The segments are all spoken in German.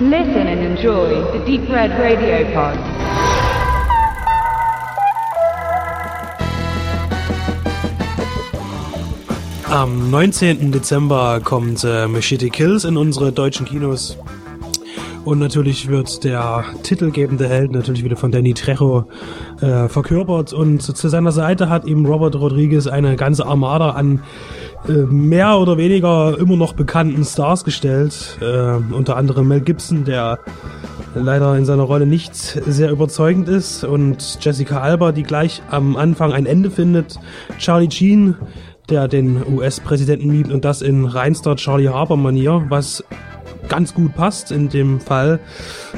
Listen and enjoy the Deep Red Radio Pod. Am 19. Dezember kommt äh, Machete Kills in unsere deutschen Kinos. Und natürlich wird der titelgebende Held natürlich wieder von Danny Trejo äh, verkörpert. Und zu seiner Seite hat ihm Robert Rodriguez eine ganze Armada an äh, mehr oder weniger immer noch bekannten Stars gestellt. Äh, unter anderem Mel Gibson, der leider in seiner Rolle nicht sehr überzeugend ist. Und Jessica Alba, die gleich am Anfang ein Ende findet. Charlie Sheen, der den US-Präsidenten liebt und das in reinster Charlie Harper-Manier, was ganz gut passt in dem Fall.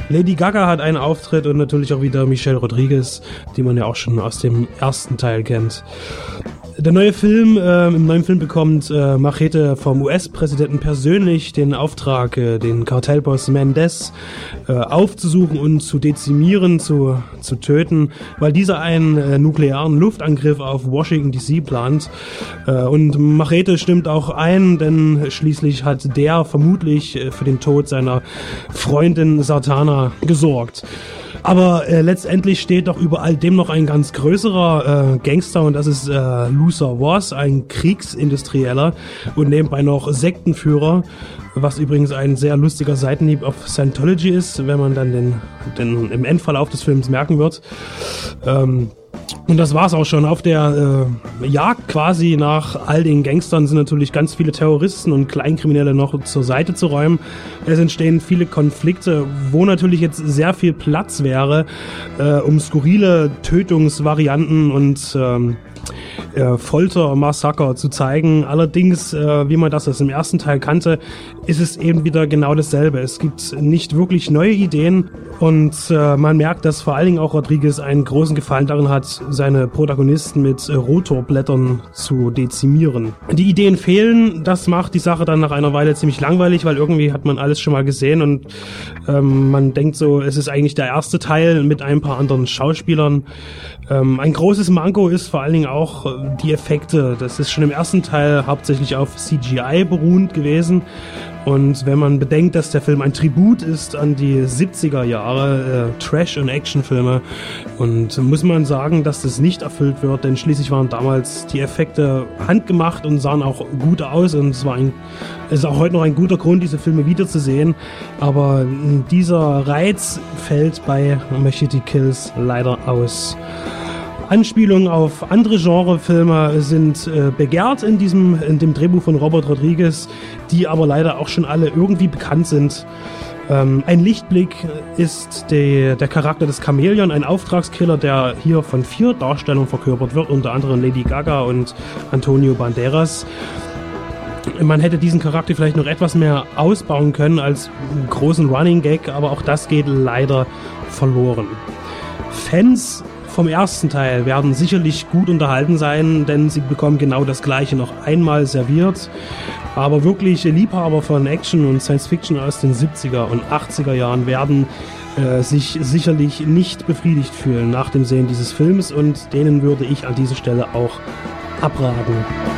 Lady Gaga hat einen Auftritt und natürlich auch wieder Michelle Rodriguez, die man ja auch schon aus dem ersten Teil kennt. Der neue Film, äh, im neuen Film bekommt äh, Machete vom US-Präsidenten persönlich den Auftrag, äh, den Kartellboss Mendez äh, aufzusuchen und zu dezimieren, zu, zu töten, weil dieser einen äh, nuklearen Luftangriff auf Washington DC plant. Äh, und Machete stimmt auch ein, denn schließlich hat der vermutlich äh, für den Tod seiner Freundin Satana gesorgt. Aber äh, letztendlich steht doch über all dem noch ein ganz größerer äh, Gangster und das ist äh, Loser Was, ein Kriegsindustrieller und nebenbei noch Sektenführer, was übrigens ein sehr lustiger Seitenhieb auf Scientology ist, wenn man dann den, den im Endverlauf des Films merken wird. Ähm, und das war's auch schon. Auf der äh, Jagd quasi nach all den Gangstern sind natürlich ganz viele Terroristen und Kleinkriminelle noch zur Seite zu räumen. Es entstehen viele Konflikte, wo natürlich jetzt sehr viel Platz wäre, äh, um skurrile Tötungsvarianten und ähm, äh, Folter-Massaker zu zeigen. Allerdings, äh, wie man das aus dem ersten Teil kannte, ist es eben wieder genau dasselbe. Es gibt nicht wirklich neue Ideen und äh, man merkt, dass vor allen Dingen auch Rodriguez einen großen Gefallen darin hat, seine Protagonisten mit äh, Rotorblättern zu dezimieren. Die Ideen fehlen, das macht die Sache dann nach einer Weile ziemlich langweilig, weil irgendwie hat man alles schon mal gesehen und ähm, man denkt so, es ist eigentlich der erste Teil mit ein paar anderen Schauspielern. Ähm, ein großes Manko ist vor allen Dingen auch äh, die Effekte. Das ist schon im ersten Teil hauptsächlich auf CGI beruhend gewesen. Und wenn man bedenkt, dass der Film ein Tribut ist an die 70er Jahre äh, Trash- und Actionfilme, und muss man sagen, dass das nicht erfüllt wird, denn schließlich waren damals die Effekte handgemacht und sahen auch gut aus und es war ein, es ist auch heute noch ein guter Grund, diese Filme wiederzusehen. Aber dieser Reiz fällt bei Machete Kills leider aus. Anspielungen auf andere Genrefilme sind äh, begehrt in diesem in dem Drehbuch von Robert Rodriguez, die aber leider auch schon alle irgendwie bekannt sind. Ähm, ein Lichtblick ist die, der Charakter des Chameleon, ein Auftragskiller, der hier von vier Darstellungen verkörpert wird, unter anderem Lady Gaga und Antonio Banderas. Man hätte diesen Charakter vielleicht noch etwas mehr ausbauen können als großen Running Gag, aber auch das geht leider verloren. Fans vom ersten Teil werden sicherlich gut unterhalten sein, denn sie bekommen genau das gleiche noch einmal serviert. Aber wirklich Liebhaber von Action und Science Fiction aus den 70er und 80er Jahren werden äh, sich sicherlich nicht befriedigt fühlen nach dem Sehen dieses Films und denen würde ich an dieser Stelle auch abraten.